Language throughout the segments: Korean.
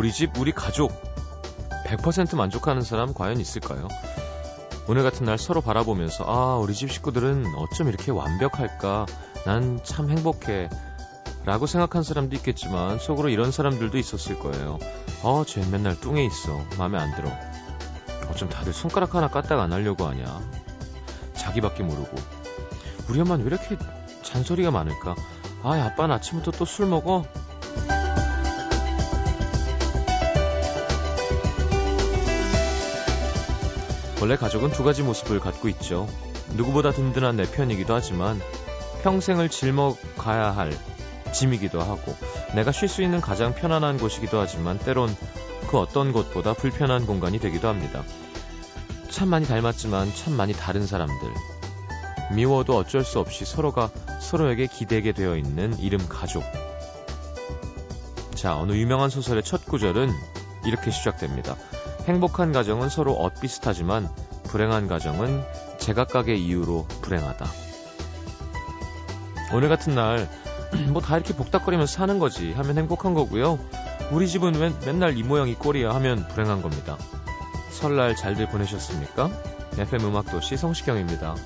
우리 집, 우리 가족 100% 만족하는 사람 과연 있을까요? 오늘 같은 날 서로 바라보면서 아, 우리 집 식구들은 어쩜 이렇게 완벽할까? 난 참 행복해. 라고 생각한 사람도 있겠지만 속으로 이런 사람들도 있었을 거예요. 어, 쟤 맨날 뚱에 있어. 마음에 안 들어. 어쩜 다들 손가락 하나 까딱 안 하려고 하냐. 자기밖에 모르고. 우리 엄마는 왜 이렇게 잔소리가 많을까? 아, 아빠는 아침부터 또 술 먹어? 원래 가족은 두 가지 모습을 갖고 있죠. 누구보다 든든한 내 편이기도 하지만 평생을 짊어가야 할 짐이기도 하고 내가 쉴 수 있는 가장 편안한 곳이기도 하지만 때론 그 어떤 곳보다 불편한 공간이 되기도 합니다. 참 많이 닮았지만 참 많이 다른 사람들. 미워도 어쩔 수 없이 서로가 서로에게 기대게 되어 있는 이름 가족. 자, 어느 유명한 소설의 첫 구절은 이렇게 시작됩니다. 행복한 가정은 서로 엇비슷하지만 불행한 가정은 제각각의 이유로 불행하다. 오늘 같은 날, 뭐 다 이렇게 복닥거리면서 사는 거지 하면 행복한 거고요. 우리 집은 왜 맨날 이 모양 이 꼴이야 하면 불행한 겁니다. 설날 잘들 보내셨습니까? FM 음악도시 성시경입니다.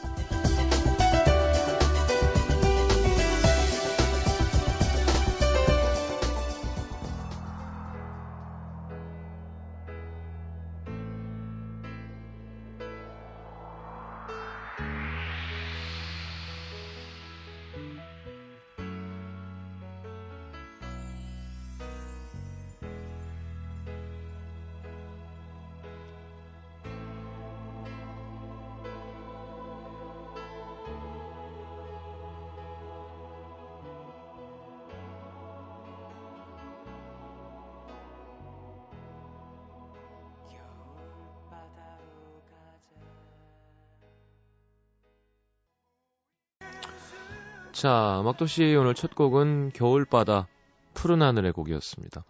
자, 막도시 오늘 첫 곡은 겨울바다 푸른 하늘의 곡이었습니다.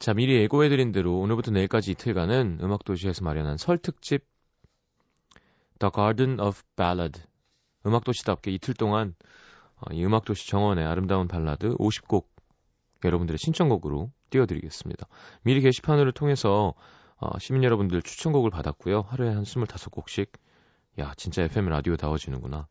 자, 미리 예고해드린 대로 오늘부터 내일까지 이틀간은 음악도시에서 마련한 설 특집 The Garden of Ballad 음악도시답게 이틀 동안 어, 이 음악도시 정원의 아름다운 발라드 50곡 여러분들의 신청곡으로 띄워드리겠습니다. 미리 게시판을 통해서 어, 시민 여러분들 추천곡을 받았고요. 하루에 한 25곡씩 야, 진짜 FM 라디오 다워지는구나.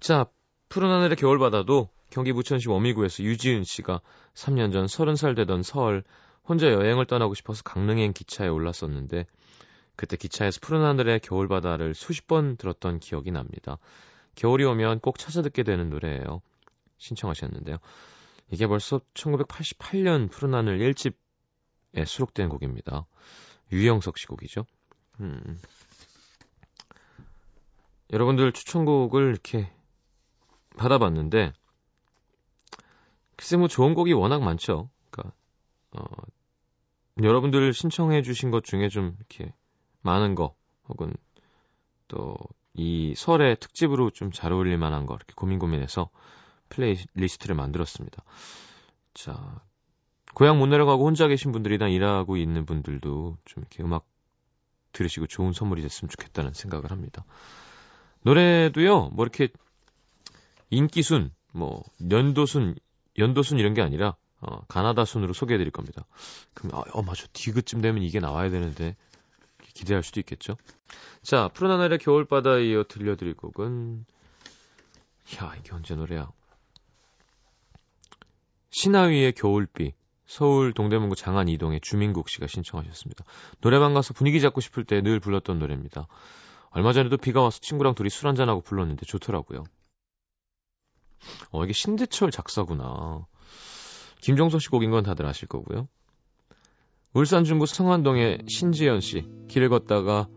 자, 푸른 하늘의 겨울바다도 경기 부천시 워미구에서 유지은 씨가 3년 전 30살 되던 설 혼자 여행을 떠나고 싶어서 강릉행 기차에 올랐었는데 그때 기차에서 푸른 하늘의 겨울바다를 수십 번 들었던 기억이 납니다. 겨울이 오면 꼭 찾아 듣게 되는 노래예요. 신청하셨는데요. 이게 벌써 1988년 푸른 하늘 1집에 수록된 곡입니다. 유영석 씨 곡이죠. 음. 여러분들 추천곡을 이렇게 받아봤는데 글쎄 뭐 좋은 곡이 워낙 많죠. 그러니까 어, 여러분들 신청해 주신 것 중에 좀 이렇게 많은 거 혹은 또 이 설의 특집으로 좀 잘 어울릴 만한 거 이렇게 고민 고민해서 playlist를 만들었습니다. 자, 고향 못 내려가고 혼자 계신 분들이나 일하고 있는 분들도 좀 이렇게 음악 들으시고 좋은 선물이 됐으면 좋겠다는 생각을 합니다. 노래도요, 뭐 이렇게 인기순, 뭐 연도순, 연도순 이런 게 아니라 어, 가나다 순으로 소개해 드릴 겁니다. 그럼 아, 어 맞아. 디귿쯤 되면 이게 나와야 되는데 기대할 수도 있겠죠. 자, 푸른 하늘의 겨울바다에 이어 들려드릴 곡은 야, 이게 언제 노래야? 신하위의 겨울비 서울 동대문구 장안 이동의 주민국 씨가 신청하셨습니다. 노래방 가서 분위기 잡고 싶을 때 늘 불렀던 노래입니다. 얼마 전에도 비가 와서 친구랑 둘이 술 한잔하고 불렀는데 좋더라고요. 어, 이게 신대철 작사구나. 김종석 씨 곡인 건 다들 아실 거고요. 울산 중구 성안동의 신지연 씨. 길을 걷다가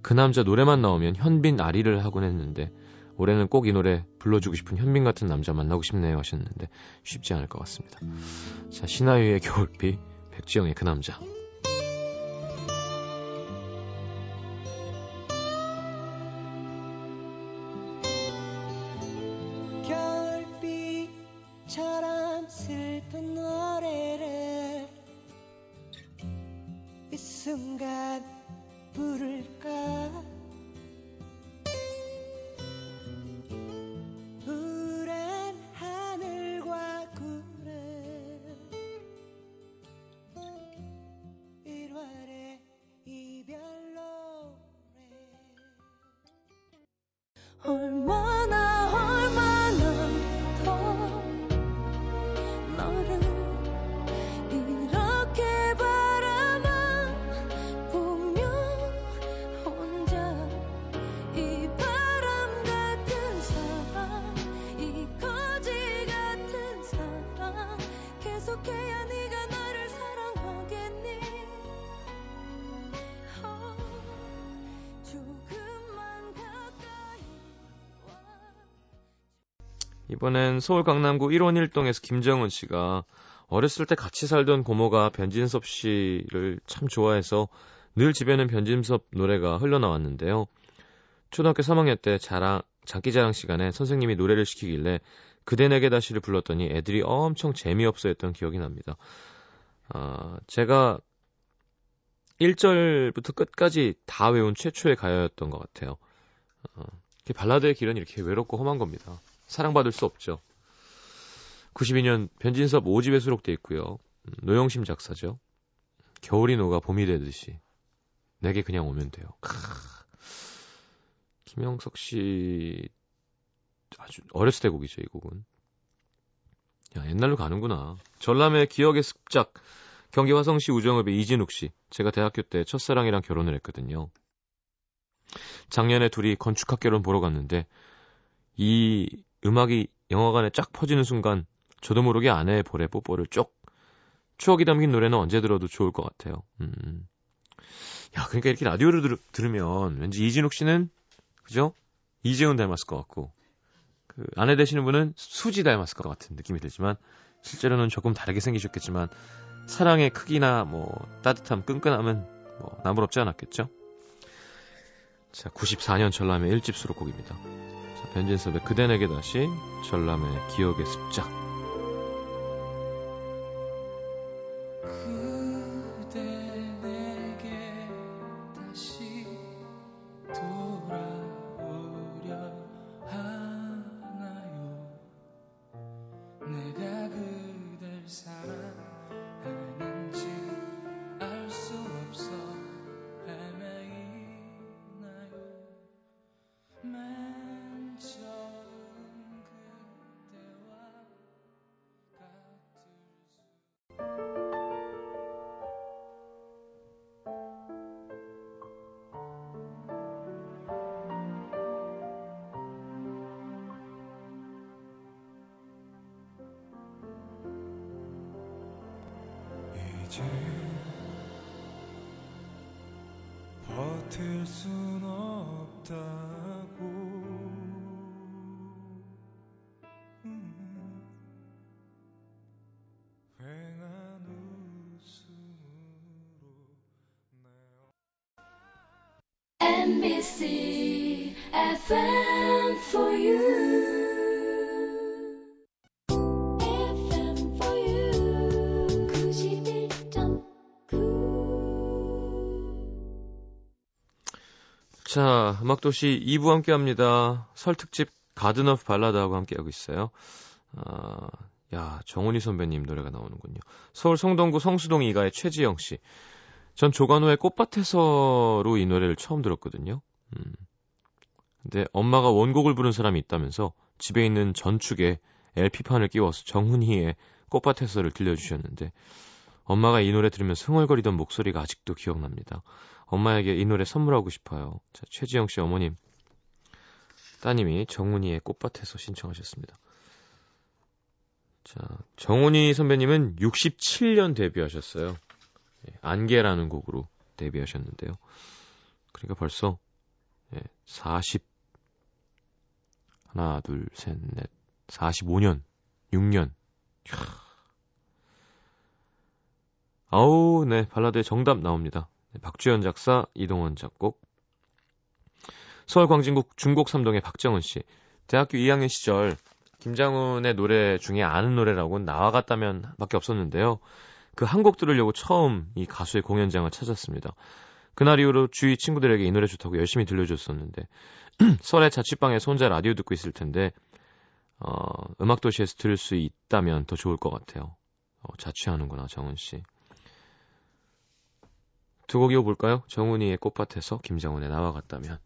그 남자 노래만 나오면 현빈 아리를 하곤 했는데 올해는 꼭 이 노래 불러주고 싶은 현빈 같은 남자 만나고 싶네요 하셨는데 쉽지 않을 것 같습니다. 자, 신하유의 겨울비, 백지영의 그 남자. arms. 이번엔 서울 강남구 1원 1동에서 김정은 씨가 어렸을 때 같이 살던 고모가 변진섭 씨를 참 좋아해서 늘 집에는 변진섭 노래가 흘러나왔는데요. 초등학교 3학년 때 자랑, 장기자랑 시간에 선생님이 노래를 시키길래 그대 내게 다시를 불렀더니 애들이 엄청 재미없어 했던 기억이 납니다. 아, 제가 1절부터 끝까지 다 외운 최초의 가요였던 것 같아요. 어, 발라드의 길은 이렇게 외롭고 험한 겁니다. 사랑받을 수 없죠. 92년 변진섭 5집에 수록돼 있고요. 음, 노영심 작사죠. 겨울이 녹아 봄이 되듯이 내게 그냥 오면 돼요. 크. 김영석 씨 아주 어렸을 때 곡이죠, 이 곡은. 야, 옛날로 가는구나. 전람의 기억의 습작. 경기 화성시 우정읍의 이진욱 씨. 제가 대학교 때 첫사랑이랑 결혼을 했거든요. 작년에 둘이 건축학개론 보러 갔는데 이 음악이 영화관에 쫙 퍼지는 순간 저도 모르게 아내의 볼에 뽀뽀를 쪽. 추억이 담긴 노래는 언제 들어도 좋을 것 같아요. 음. 야, 그러니까 이렇게 라디오를 들, 들으면 왠지 이진욱 씨는 그죠? 이재훈 닮았을 것 같고 그 아내 되시는 분은 수지 닮았을 것 같은 느낌이 들지만 실제로는 조금 다르게 생기셨겠지만 사랑의 크기나 뭐 따뜻함, 끈끈함은 뭐 나무롭지 않았겠죠? 자, 94년 전람의 1집 수록곡입니다. 변진섭의 그대 내게 다시 전람의 기억의 습작 버틸 순 자, 음악도시 2부 함께 합니다. 설 특집 Garden of Ballad하고 함께 하고 있어요. 아, 야, 정훈희 선배님 노래가 나오는군요. 서울 성동구 성수동 2가의 최지영 씨. 전 조관우의 꽃밭에서로 이 노래를 처음 들었거든요. 음. 근데 엄마가 원곡을 부른 사람이 있다면서 집에 있는 전축에 LP판을 끼워서 정훈희의 꽃밭에서를 들려주셨는데 엄마가 이 노래 들으면서 흥얼거리던 목소리가 아직도 기억납니다. 엄마에게 이 노래 선물하고 싶어요. 자, 최지영 씨 어머님. 따님이 정훈이의 꽃밭에서 신청하셨습니다. 자, 정훈이 선배님은 67년 데뷔하셨어요. 예, 안개라는 곡으로 데뷔하셨는데요. 그러니까 벌써 예, 40 하나, 둘, 셋, 넷, 45년, 6년. 캬. 아우, 네, 발라드의 정답 나옵니다. 네, 박주현 작사, 이동원 작곡. 서울 광진국 중곡 삼동의 박정은 씨. 대학교 2학년 시절 김장훈의 노래 중에 아는 노래라고는 나와 같다면 밖에 없었는데요. 그 한 곡 들으려고 처음 이 가수의 공연장을 찾았습니다. 그날 이후로 주위 친구들에게 이 노래 좋다고 열심히 들려줬었는데 설에 자취방에서 혼자 라디오 듣고 있을 텐데 어, 음악도시에서 들을 수 있다면 더 좋을 것 같아요. 어, 자취하는구나 정은 씨. 두 곡 이어 볼까요? 정훈이의 꽃밭에서 김정훈의 나와 같다면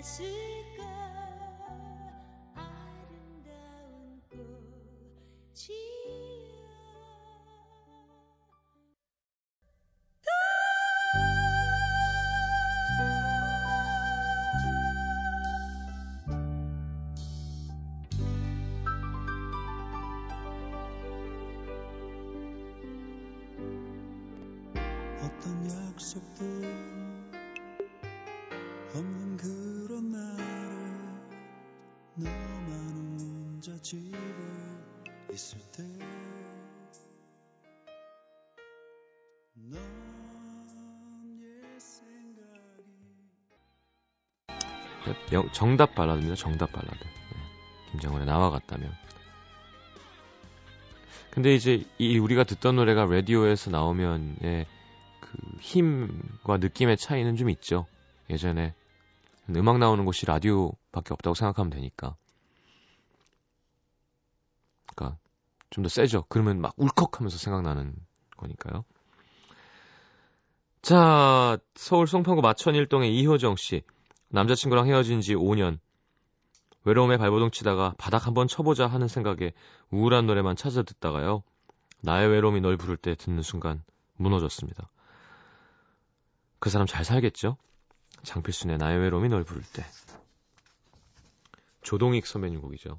약속도 집에 있을 때 정답 발라드입니다. 정답 발라드. 네. 김정은의 나와 같다면. 근데 이제 이 우리가 듣던 노래가 라디오에서 나오면 예, 그 힘과 느낌의 차이는 좀 있죠. 예전에 음악 나오는 곳이 라디오밖에 없다고 생각하면 되니까. 그러니까 좀 더 세죠. 그러면 막 울컥하면서 생각나는 거니까요. 자, 서울 송파구 마천 일동의 이효정 씨. 남자친구랑 헤어진 지 5년. 외로움에 발버둥 치다가 바닥 한번 쳐보자 하는 생각에 우울한 노래만 찾아 듣다가요. 나의 외로움이 널 부를 때 듣는 순간 무너졌습니다. 그 사람 잘 살겠죠? 장필순의 나의 외로움이 널 부를 때. 조동익 선배님 곡이죠.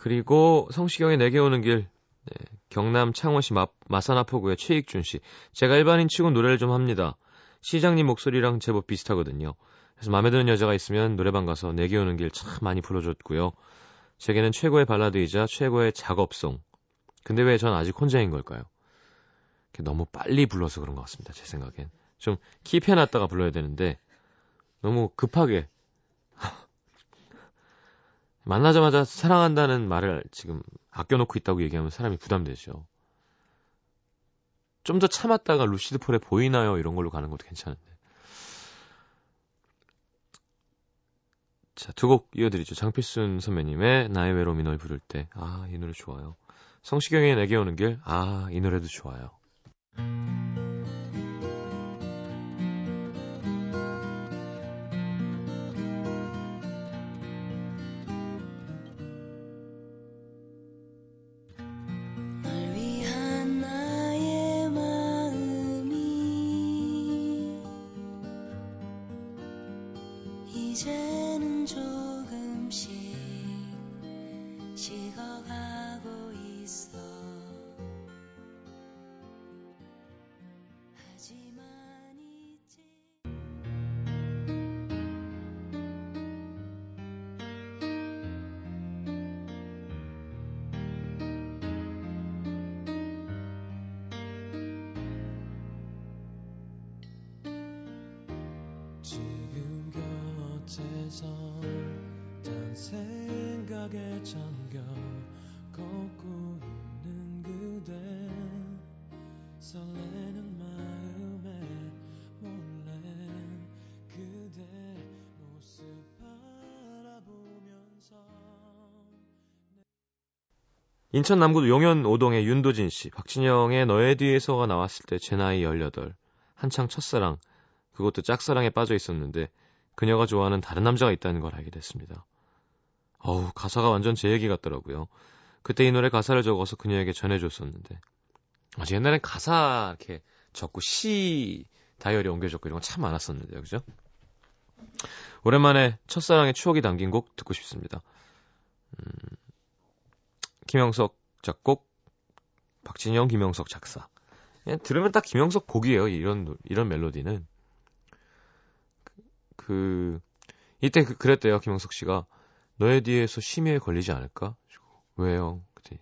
그리고 성시경의 내게 오는 길, 네, 경남 창원시 마, 마산아포구의 최익준 씨. 제가 일반인 치고 노래를 좀 합니다. 시장님 목소리랑 제법 비슷하거든요. 그래서 마음에 드는 여자가 있으면 노래방 가서 내게 오는 길 참 많이 불러줬고요. 제게는 최고의 발라드이자 최고의 작업송. 근데 왜 전 아직 혼자인 걸까요? 너무 빨리 불러서 그런 것 같습니다. 제 생각엔. 좀 킵해놨다가 불러야 되는데 너무 급하게 만나자마자 사랑한다는 말을 지금 아껴놓고 있다고 얘기하면 사람이 부담되죠. 좀 더 참았다가 루시드 폴의 보이나요? 이런 걸로 가는 것도 괜찮은데. 자, 두 곡 이어드리죠. 장필순 선배님의 나의 외로움이 널 부를 때. 아, 이 노래 좋아요. 성시경의 내게 오는 길. 아, 이 노래도 좋아요. 단 생각에 잠겨 걷고 있는 그대 설레는 마음에 몰래 그대 모습 바라보면서 인천 남구 용현 오동의 윤도진 씨, 박진영의 너의 뒤에서가 나왔을 때 제 나이 18. 한창 첫사랑, 그것도 짝사랑에 빠져 있었는데 그녀가 좋아하는 다른 남자가 있다는 걸 알게 됐습니다. 어우, 가사가 완전 제 얘기 같더라고요. 그때 이 노래 가사를 적어서 그녀에게 전해줬었는데. 아주 옛날엔 가사 이렇게 적고 시 다이어리 옮겨 적고 이런 거 참 많았었는데요. 그죠? 오랜만에 첫사랑의 추억이 담긴 곡 듣고 싶습니다. 음, 김영석 작곡, 박진영, 김영석 작사. 그냥 들으면 딱 김영석 곡이에요. 이런 이런 멜로디는. 그 이때 그, 그랬대요 김영석 씨가 너에 대해서 심의에 걸리지 않을까? 왜요? 그랬더니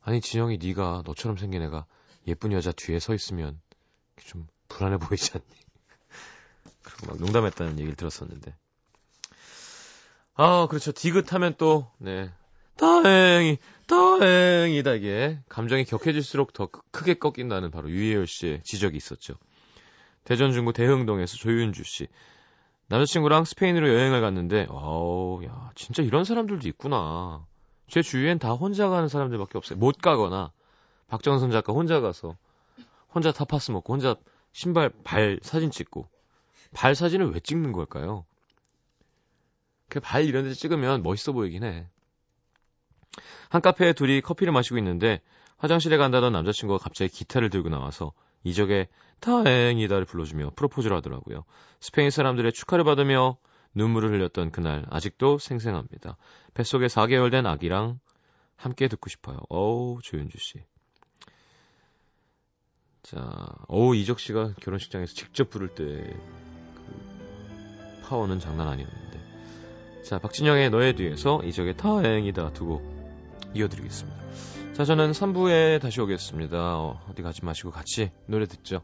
아니 진영이 네가 너처럼 생긴 애가 예쁜 여자 뒤에 서 있으면 좀 불안해 보이지 않니? 그리고 막 농담했다는 얘기를 들었었는데 아 그렇죠 디귿하면 또 네. 다행히 다행이다 이게 감정이 격해질수록 더 크게 꺾인다는 바로 유희열 씨의 지적이 있었죠. 대전 중구 대흥동에서 조윤주 씨 남자친구랑 스페인으로 여행을 갔는데, 어우, 야, 진짜 이런 사람들도 있구나. 제 주위엔 다 혼자 가는 사람들밖에 없어요. 못 가거나, 박정선 작가 혼자 가서, 혼자 타파스 먹고, 혼자 신발, 발 사진 찍고, 발 사진을 왜 찍는 걸까요? 그 발 이런 데 찍으면 멋있어 보이긴 해. 한 카페에 둘이 커피를 마시고 있는데, 화장실에 간다던 남자친구가 갑자기 기타를 들고 나와서 이적의 다행이다를 불러주며 프로포즈를 하더라고요. 스페인 사람들의 축하를 받으며 눈물을 흘렸던 그날 아직도 생생합니다. 뱃속에 4개월 된 아기랑 함께 듣고 싶어요. 어우 조윤주 씨. 자, 어우 이적 씨가 결혼식장에서 직접 부를 때 그 파워는 장난 아니었는데. 자, 박진영의 너의 뒤에서 이적의 다행이다 두 곡 이어드리겠습니다. 자, 저는 3부에 다시 오겠습니다. 어, 어디 가지 마시고 같이 노래 듣죠.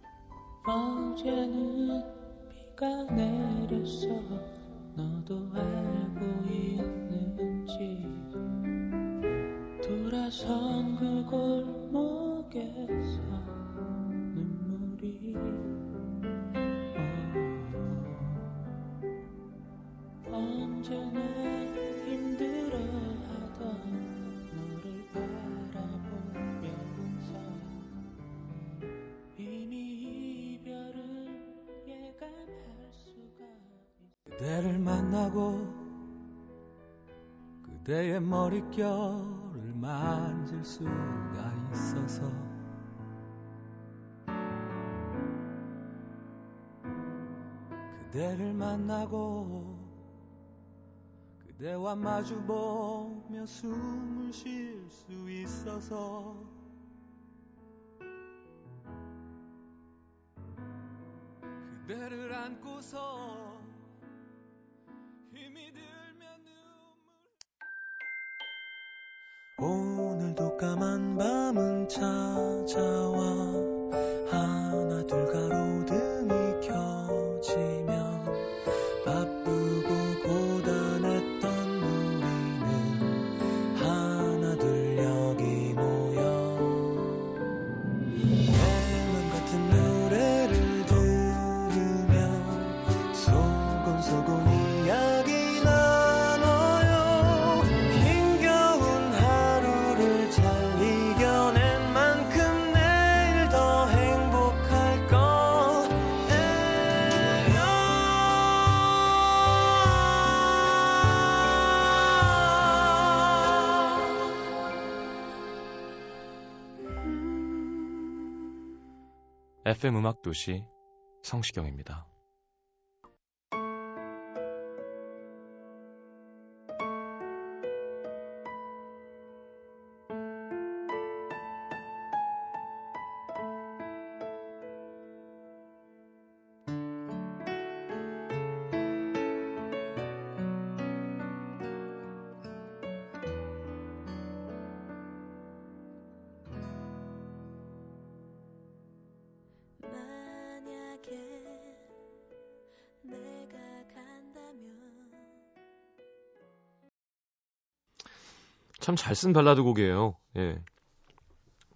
어제는 비가 내렸어 너도 알고 있는지 돌아선 그 골목에서 눈물이 어, 언제나 그대를 만나고 그대의 머릿결을 만질 수가 있어서 그대를 만나고 그대와 마주보며 숨을 쉴 수 있어서 그대를 안고서 오늘도 까만 밤은 찾아와 FM 음악 도시 성시경입니다. 참 잘 쓴 발라드 곡이에요. 예.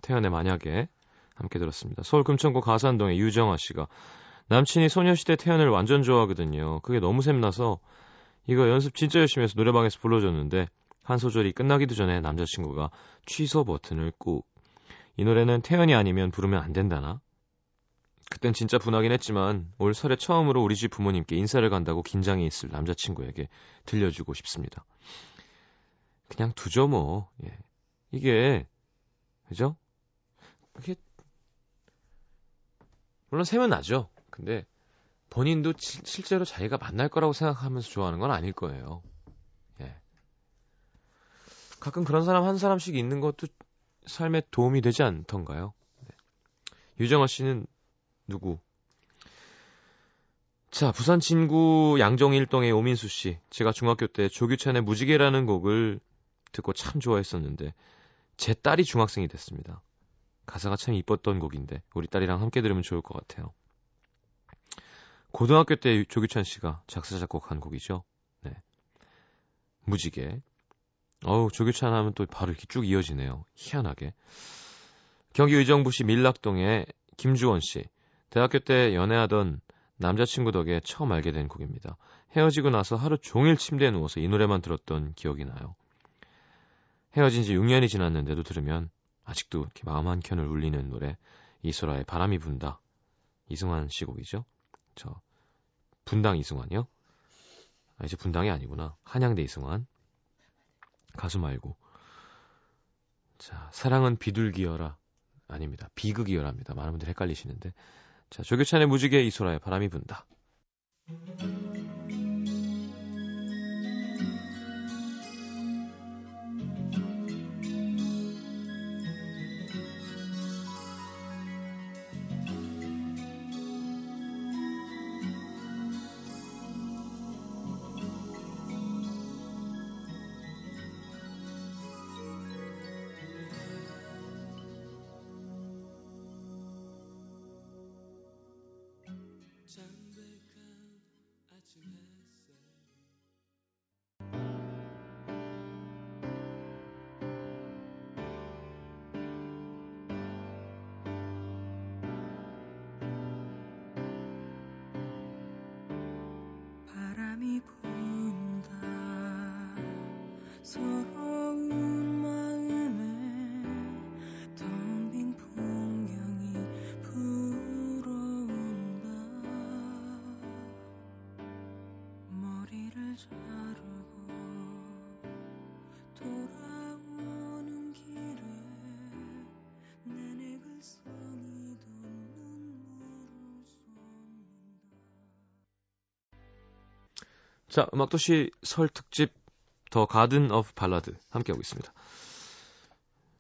태연의 만약에 함께 들었습니다. 서울 금천구 가산동의 유정아 씨가 남친이 소녀시대 태연을 완전 좋아하거든요. 그게 너무 샘나서 이거 연습 진짜 열심히 해서 노래방에서 불러줬는데 한 소절이 끝나기도 전에 남자친구가 취소 버튼을 꾹. 이 노래는 태연이 아니면 부르면 안 된다나? 그땐 진짜 분하긴 했지만 올 설에 처음으로 우리 집 부모님께 인사를 간다고 긴장이 있을 남자친구에게 들려주고 싶습니다. 그냥 두죠 뭐. 예. 이게 그죠? 이게 물론 세면 나죠. 근데 본인도 치- 실제로 자기가 만날 거라고 생각하면서 좋아하는 건 아닐 거예요. 예. 가끔 그런 사람 한 사람씩 있는 것도 삶에 도움이 되지 않던가요? 네. 유정아 씨는 누구? 자, 부산 진구 양정 일동의 오민수 씨. 제가 중학교 때 조규찬의 무지개라는 곡을 듣고 참 좋아했었는데 제 딸이 중학생이 됐습니다. 가사가 참 이뻤던 곡인데 우리 딸이랑 함께 들으면 좋을 것 같아요. 고등학교 때 조규찬 씨가 작사 작곡한 곡이죠. 네. 무지개. 어우, 조규찬 하면 또 바로 이렇게 쭉 이어지네요. 희한하게. 경기 의정부시 밀락동의 김주원 씨. 대학교 때 연애하던 남자친구 덕에 처음 알게 된 곡입니다. 헤어지고 나서 하루 종일 침대에 누워서 이 노래만 들었던 기억이 나요. 헤어진 지 6년이 지났는데도 들으면 아직도 이렇게 마음 한켠을 울리는 노래 이소라의 바람이 분다. 이승환 씨 곡이죠. 저 분당 이승환이요? 아, 이제 분당이 아니구나. 한양대 이승환. 가수 말고. 자, 사랑은 비둘기여라. 아닙니다. 비극이여라입니다. 많은 분들 헷갈리시는데. 자, 조교찬의 무지개 이소라의 바람이 분다. 자, 음악도시 설 특집 The Garden of Ballad 함께하고 있습니다.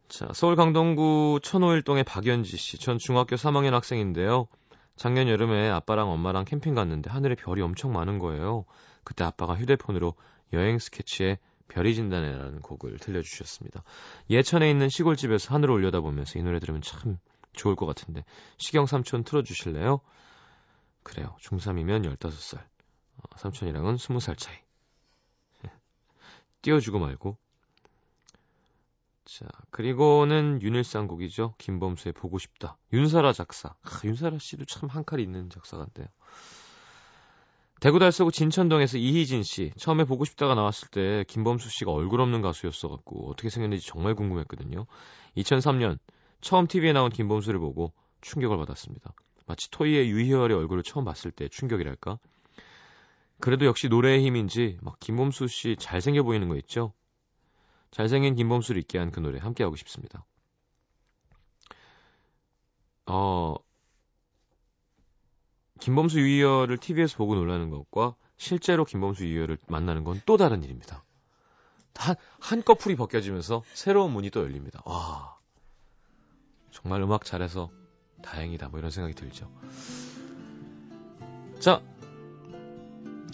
자, 서울 강동구 천호일동의 박연지 씨. 전 중학교 3학년 학생인데요. 작년 여름에 아빠랑 엄마랑 캠핑 갔는데 하늘에 별이 엄청 많은 거예요. 그때 아빠가 휴대폰으로 여행스케치의 별이 진다네라는 곡을 들려주셨습니다. 예천에 있는 시골집에서 하늘을 올려다보면서 이 노래 들으면 참 좋을 것 같은데 시경 삼촌 틀어주실래요? 그래요. 중3이면 15살. 어, 삼촌이랑은 20살 차이. 띄워주고 말고. 자, 그리고는 윤일상 곡이죠. 김범수의 보고 싶다. 윤사라 작사. 아, 윤사라 씨도 참 한 칼이 있는 작사가인데요. 대구 달서구 진천동에서 이희진 씨. 처음에 보고 싶다가 나왔을 때 김범수 씨가 얼굴 없는 가수였어갖고 어떻게 생겼는지 정말 궁금했거든요. 2003년 처음 TV에 나온 김범수를 보고 충격을 받았습니다. 마치 토이의 유희열의 얼굴을 처음 봤을 때 충격이랄까? 그래도 역시 노래의 힘인지 막 김범수 씨 잘생겨 보이는 거 있죠? 잘생긴 김범수를 있게 한 그 노래 함께 하고 싶습니다. 어 김범수 유희열을 TV에서 보고 놀라는 것과 실제로 김범수 유희열을 만나는 건 또 다른 일입니다. 한, 한꺼풀이 벗겨지면서 새로운 문이 또 열립니다. 와 정말 음악 잘해서 다행이다 뭐 이런 생각이 들죠. 자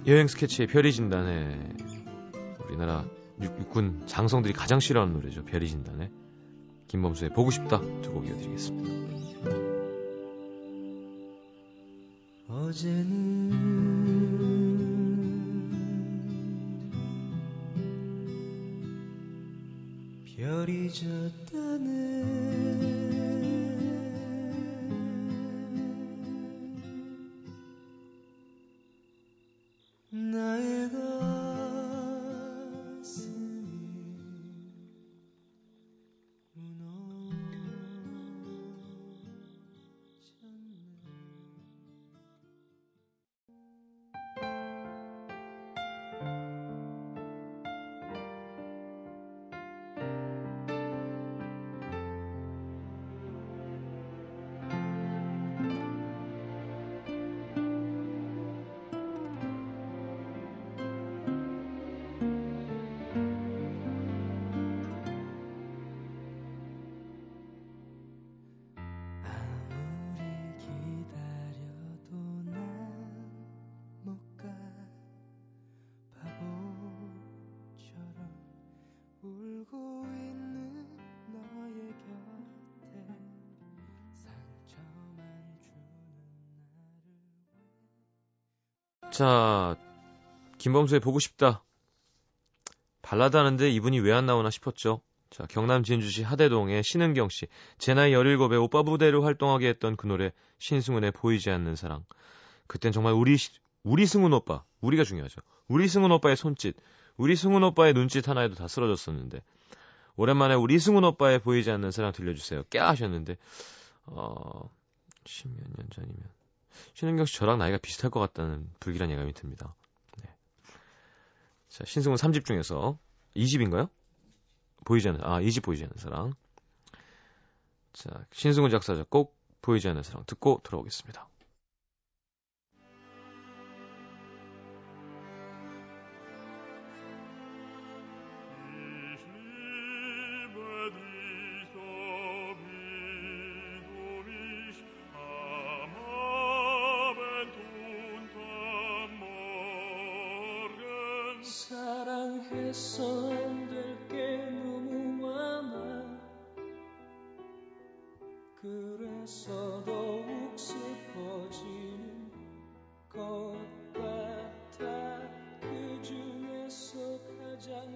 여행 스케치의 별이 진단에 우리나라 육, 육군 장성들이 가장 싫어하는 노래죠. 별이 진단에 김범수의 보고 싶다 두 곡 이어드리겠습니다. 어제는 별이 졌다네 자 김범수의 보고 싶다 발라드 하는데 이분이 왜 안 나오나 싶었죠. 자 경남 진주시 하대동의 신은경 씨. 제 나이 17에 오빠 부대로 활동하게 했던 그 노래 신승훈의 보이지 않는 사랑. 그땐 정말 우리 시- 우리 승훈 오빠, 우리가 중요하죠. 우리 승훈 오빠의 손짓, 우리 승훈 오빠의 눈짓 하나에도 다 쓰러졌었는데 오랜만에 우리 승훈 오빠의 보이지 않는 사랑 들려주세요. 깨 하셨는데 어 십몇 년 전이면 신은경 씨 저랑 나이가 비슷할 것 같다는 불길한 예감이 듭니다. 네. 자 신승훈 3집 중에서 2집인가요? 보이지 않는 아 2집 보이지 않는 사랑. 자 신승훈 작사 작곡 보이지 않는 사랑 듣고 돌아오겠습니다.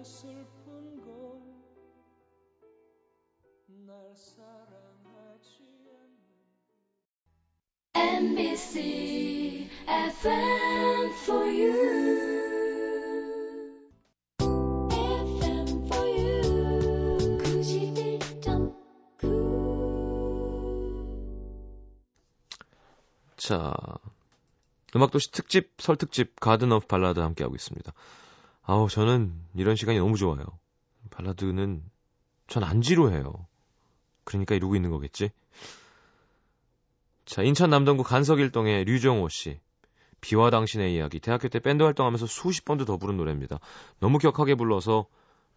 슬픈 건날 사랑하지 않는 NBC FM for you. FM for you. 91.9. 자, 음악도시 특집, 설 특집, 가든 오브 발라드 함께하고 있습니다. 아우, 저는 이런 시간이 너무 좋아요. 발라드는 전 안 지루해요. 그러니까 이러고 있는 거겠지? 자, 인천 남동구 간석일동의 류정호 씨. 비와 당신의 이야기. 대학교 때 밴드 활동하면서 수십 번도 더 부른 노래입니다. 너무 격하게 불러서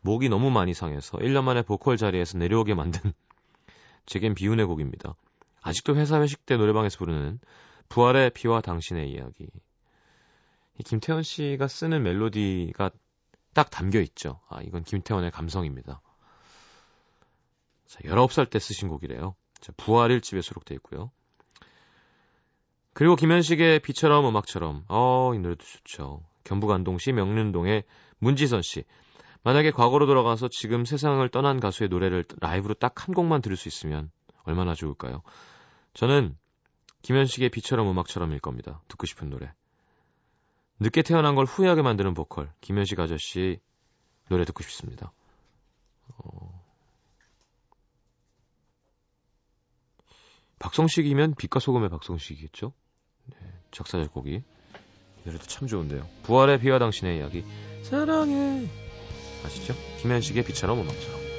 목이 너무 많이 상해서 1년 만에 보컬 자리에서 내려오게 만든 제겐 비운의 곡입니다. 아직도 회사 회식 때 노래방에서 부르는 부활의 비와 당신의 이야기. 이 김태원 씨가 쓰는 멜로디가 딱 담겨 있죠. 아, 이건 김태원의 감성입니다. 자, 19살 때 쓰신 곡이래요. 자, 부활 1집에 수록되어 있고요. 그리고 김현식의 비처럼 음악처럼. 어, 이 노래도 좋죠. 경북 안동시 명륜동의 문지선 씨. 만약에 과거로 돌아가서 지금 세상을 떠난 가수의 노래를 라이브로 딱 한 곡만 들을 수 있으면 얼마나 좋을까요? 저는 김현식의 비처럼 음악처럼일 겁니다. 듣고 싶은 노래. 늦게 태어난 걸 후회하게 만드는 보컬 김현식 아저씨 노래 듣고 싶습니다. 어... 박성식이면 빛과 소금의 박성식이겠죠? 네, 작사 작곡이 이 노래도 참 좋은데요. 부활의 비와 당신의 이야기 사랑해 아시죠? 김현식의 비처럼 음악처럼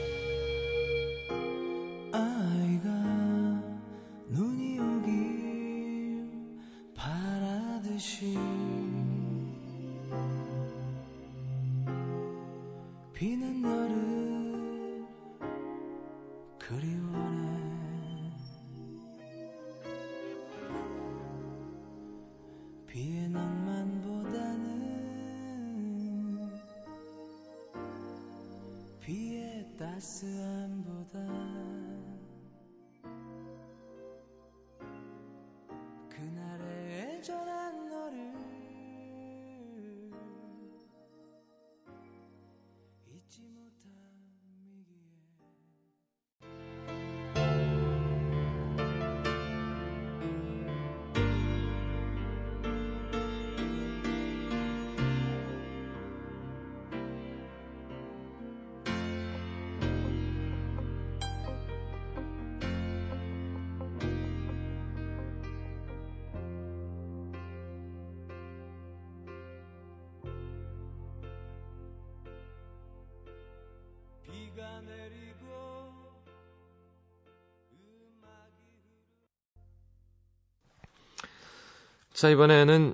자, 이번에는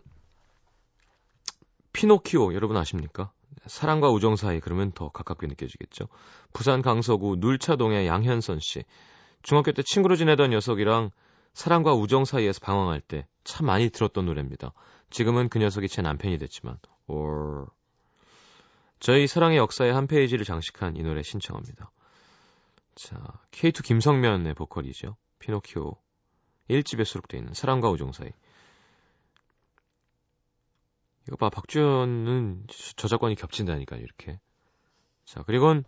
피노키오 여러분 아십니까? 사랑과 우정 사이 그러면 더 가깝게 느껴지겠죠. 부산 강서구 눌차동의 양현선 씨. 중학교 때 친구로 지내던 녀석이랑 사랑과 우정 사이에서 방황할 때 참 많이 들었던 노래입니다. 지금은 그 녀석이 제 남편이 됐지만 올 저희 사랑의 역사의 한 페이지를 장식한 이 노래 신청합니다. 자, K2 김성면의 보컬이죠. 피노키오 1집에 수록되어 있는 사랑과 우정 사이. 이거 봐, 박주현은 저작권이 겹친다니까, 이렇게. 자, 그리고는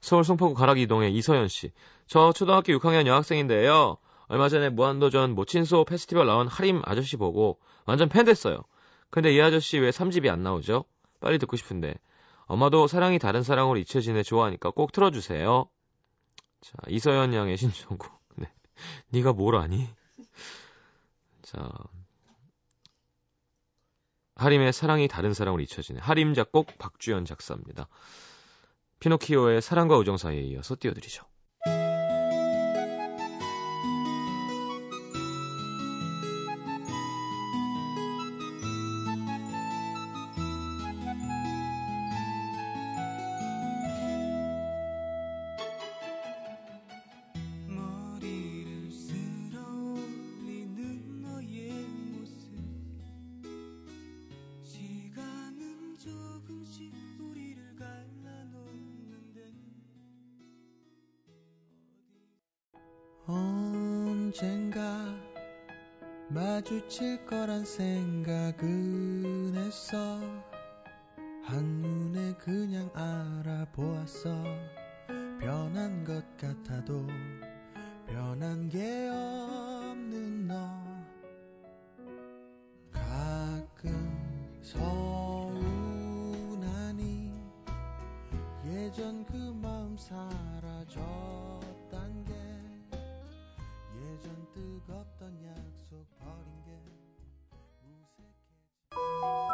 서울 송파구 가락이 이동의 이서연 씨. 저 초등학교 6학년 여학생인데요. 얼마 전에 무한도전 모친소 페스티벌 나온 하림 아저씨 보고 완전 팬 됐어요. 근데 이 아저씨 왜 3집이 안 나오죠? 빨리 듣고 싶은데. 엄마도 사랑이 다른 사랑으로 잊혀지네 좋아하니까 꼭 틀어주세요. 자, 이서연 양의 신청곡. 네. 네가 뭘 아니? 자, 하림의 사랑이 다른 사랑으로 잊혀지네. 하림 작곡 박주연 작사입니다. 피노키오의 사랑과 우정 사이에 이어서 띄워드리죠. 알아보았어. 변한 것 같아도 변한 게 없는 너. 가끔 서운하니 예전 그 마음 사라졌단 게 예전 뜨겁던 약속 버린 게 무색해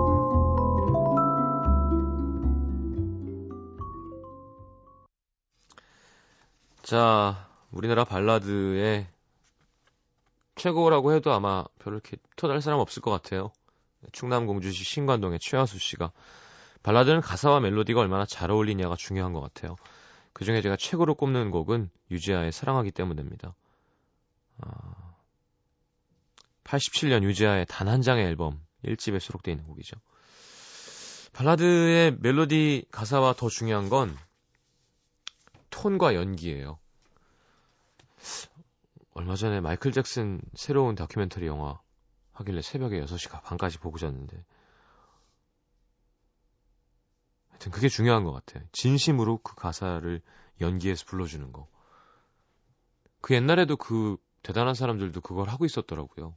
자, 우리나라 발라드의 최고라고 해도 아마 별로 이렇게 토달 사람 없을 것 같아요. 충남 공주시 신관동의 최하수 씨가 발라드는 가사와 멜로디가 얼마나 잘 어울리냐가 중요한 것 같아요. 그 중에 제가 최고로 꼽는 곡은 유지아의 사랑하기 때문입니다. 아, 87년 유지아의 단 한 장의 앨범 1집에 수록되어 있는 곡이죠. 발라드의 멜로디 가사와 더 중요한 건 톤과 연기예요. 얼마 전에 마이클 잭슨 새로운 다큐멘터리 영화 하길래 새벽에 6시 반까지 보고 잤는데 하여튼 그게 중요한 것 같아요. 진심으로 그 가사를 연기해서 불러주는 거. 그 옛날에도 그 대단한 사람들도 그걸 하고 있었더라고요.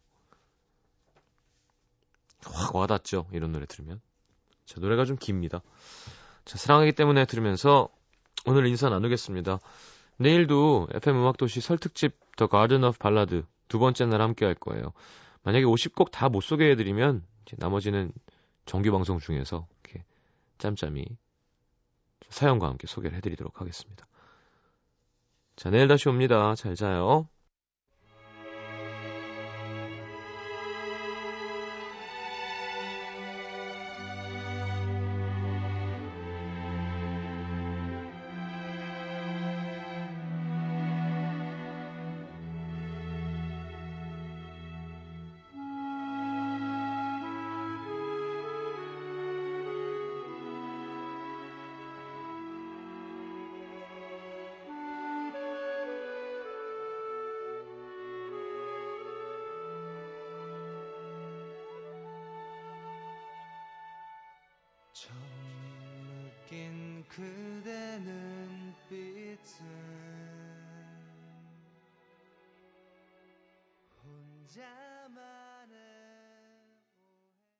확 와닿죠. 이런 노래 들으면. 자, 노래가 좀 깁니다. 자, 사랑하기 때문에 들으면서 오늘 인사 나누겠습니다. 내일도 FM 음악도시 설 특집 The Garden of Ballad 두 번째 날 함께 할 거예요. 만약에 50곡 다 못 소개해드리면 나머지는 정규 방송 중에서 이렇게 짬짬이 사연과 함께 소개를 해드리도록 하겠습니다. 자, 내일 다시 옵니다. 잘 자요.